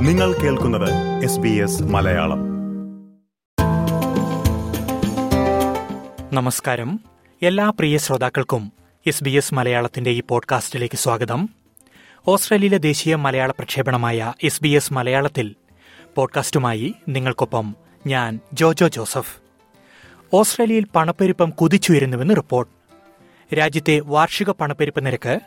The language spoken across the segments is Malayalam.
നിങ്ങൾ കേൾക്കുന്നത് എസ് ബി എസ് മലയാളം. നമസ്കാരം. എല്ലാ പ്രിയ ശ്രോതാക്കൾക്കും എസ് ബി എസ് മലയാളത്തിന്റെ ഈ പോഡ്കാസ്റ്റിലേക്ക് സ്വാഗതം. ഓസ്ട്രേലിയയിലെ ദേശീയ മലയാള പ്രക്ഷേപണമായ എസ് ബി എസ് മലയാളത്തിൽ പോഡ്കാസ്റ്റുമായി നിങ്ങൾക്കൊപ്പം ഞാൻ ജോജോ ജോസഫ്. ഓസ്ട്രേലിയയിൽ പണപ്പെരുപ്പം കുതിച്ചുയരുന്നുവെന്ന് റിപ്പോർട്ട്. രാജ്യത്തെ വാർഷിക പണപ്പെരുപ്പ് നിരക്ക്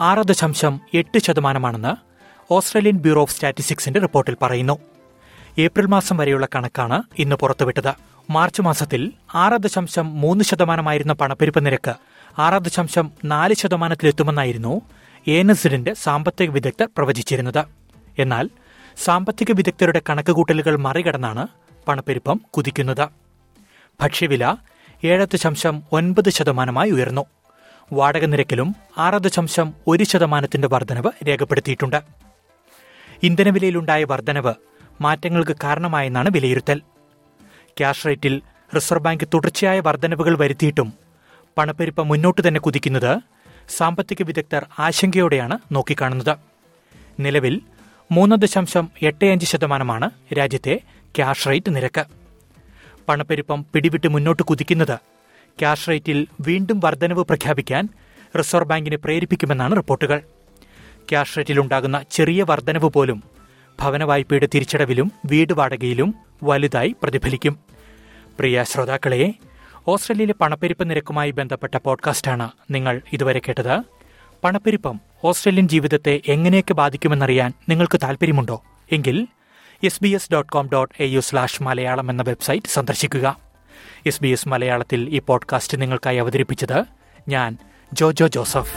ആറ് ദശാംശം എട്ട് ശതമാനമാണെന്ന് ഓസ്ട്രേലിയൻ ബ്യൂറോ ഓഫ് സ്റ്റാറ്റിസ്റ്റിക്സിന്റെ റിപ്പോർട്ടിൽ പറയുന്നു. ഏപ്രിൽ മാസം വരെയുള്ള കണക്കാണ് ഇന്ന് പുറത്തുവിട്ടത്. മാർച്ച് മാസത്തിൽ ആറ് ദശാംശം മൂന്ന് ശതമാനമായിരുന്ന പണപ്പെരുപ്പ് നിരക്ക് ആറ് ദശാംശം നാല് ശതമാനത്തിലെത്തുമെന്നായിരുന്നു എൻഎസിഡിന്റെ സാമ്പത്തിക വിദഗ്ധർ പ്രവചിച്ചിരുന്നത്. എന്നാൽ സാമ്പത്തിക വിദഗ്ധരുടെ കണക്കുകൂട്ടലുകൾ മറികടന്നാണ് പണപ്പെരുപ്പം കുതിക്കുന്നത്. ഭക്ഷ്യവില ഏഴ് ദശാംശം ഒൻപത് ശതമാനമായി ഉയർന്നു. വാടക നിരക്കിലും ആറ് ദശാംശം ഒരു ശതമാനത്തിന്റെ വർധനവ് രേഖപ്പെടുത്തിയിട്ടുണ്ട്. ഇന്ധനവിലയിലുണ്ടായ വർധനവ് മാറ്റങ്ങൾക്ക് കാരണമായെന്നാണ് വിലയിരുത്തൽ. ക്യാഷ് റേറ്റിൽ റിസർവ് ബാങ്ക് തുടർച്ചയായ വർധനവുകൾ വരുത്തിയിട്ടും പണപ്പെരുപ്പം മുന്നോട്ട് തന്നെ കുതിക്കുന്നത് സാമ്പത്തിക വിദഗ്ധർ ആശങ്കയോടെയാണ് നോക്കിക്കാണുന്നത്. നിലവിൽ മൂന്ന് ദശാംശം എട്ട് അഞ്ച് ശതമാനമാണ് രാജ്യത്തെ ക്യാഷ് റേറ്റ് നിരക്ക്. പണപ്പെരുപ്പം പിടിവിട്ട് മുന്നോട്ട് കുതിക്കുന്നത് ക്യാഷ് റേറ്റിൽ വീണ്ടും വർധനവ് പ്രഖ്യാപിക്കാൻ റിസർവ് ബാങ്കിനെ പ്രേരിപ്പിക്കുമെന്നാണ് റിപ്പോർട്ടുകൾ. ക്യാഷ് റേറ്റിലുണ്ടാകുന്ന ചെറിയ വർധനവ് പോലും ഭവന വായ്പയുടെ തിരിച്ചടവിലും വീട് വാടകയിലും വലുതായി പ്രതിഫലിക്കും. പ്രിയ ശ്രോതാക്കളെ ഓസ്ട്രേലിയയിലെ പണപ്പെരുപ്പ് നിരക്കുമായി ബന്ധപ്പെട്ട പോഡ്കാസ്റ്റാണ് നിങ്ങൾ ഇതുവരെ കേട്ടത്. പണപ്പെരുപ്പം ഓസ്ട്രേലിയൻ ജീവിതത്തെ എങ്ങനെയൊക്കെ ബാധിക്കുമെന്നറിയാൻ നിങ്ങൾക്ക് താൽപ്പര്യമുണ്ടോ? എങ്കിൽ S B S dot com dot A U slash Malayalam എന്ന വെബ്സൈറ്റ് സന്ദർശിക്കുക. എസ് ബി എസ് മലയാളത്തിൽ ഈ പോഡ്കാസ്റ്റ് നിങ്ങൾക്കായി അവതരിപ്പിച്ചത് ഞാൻ ജോജോ ജോസഫ്.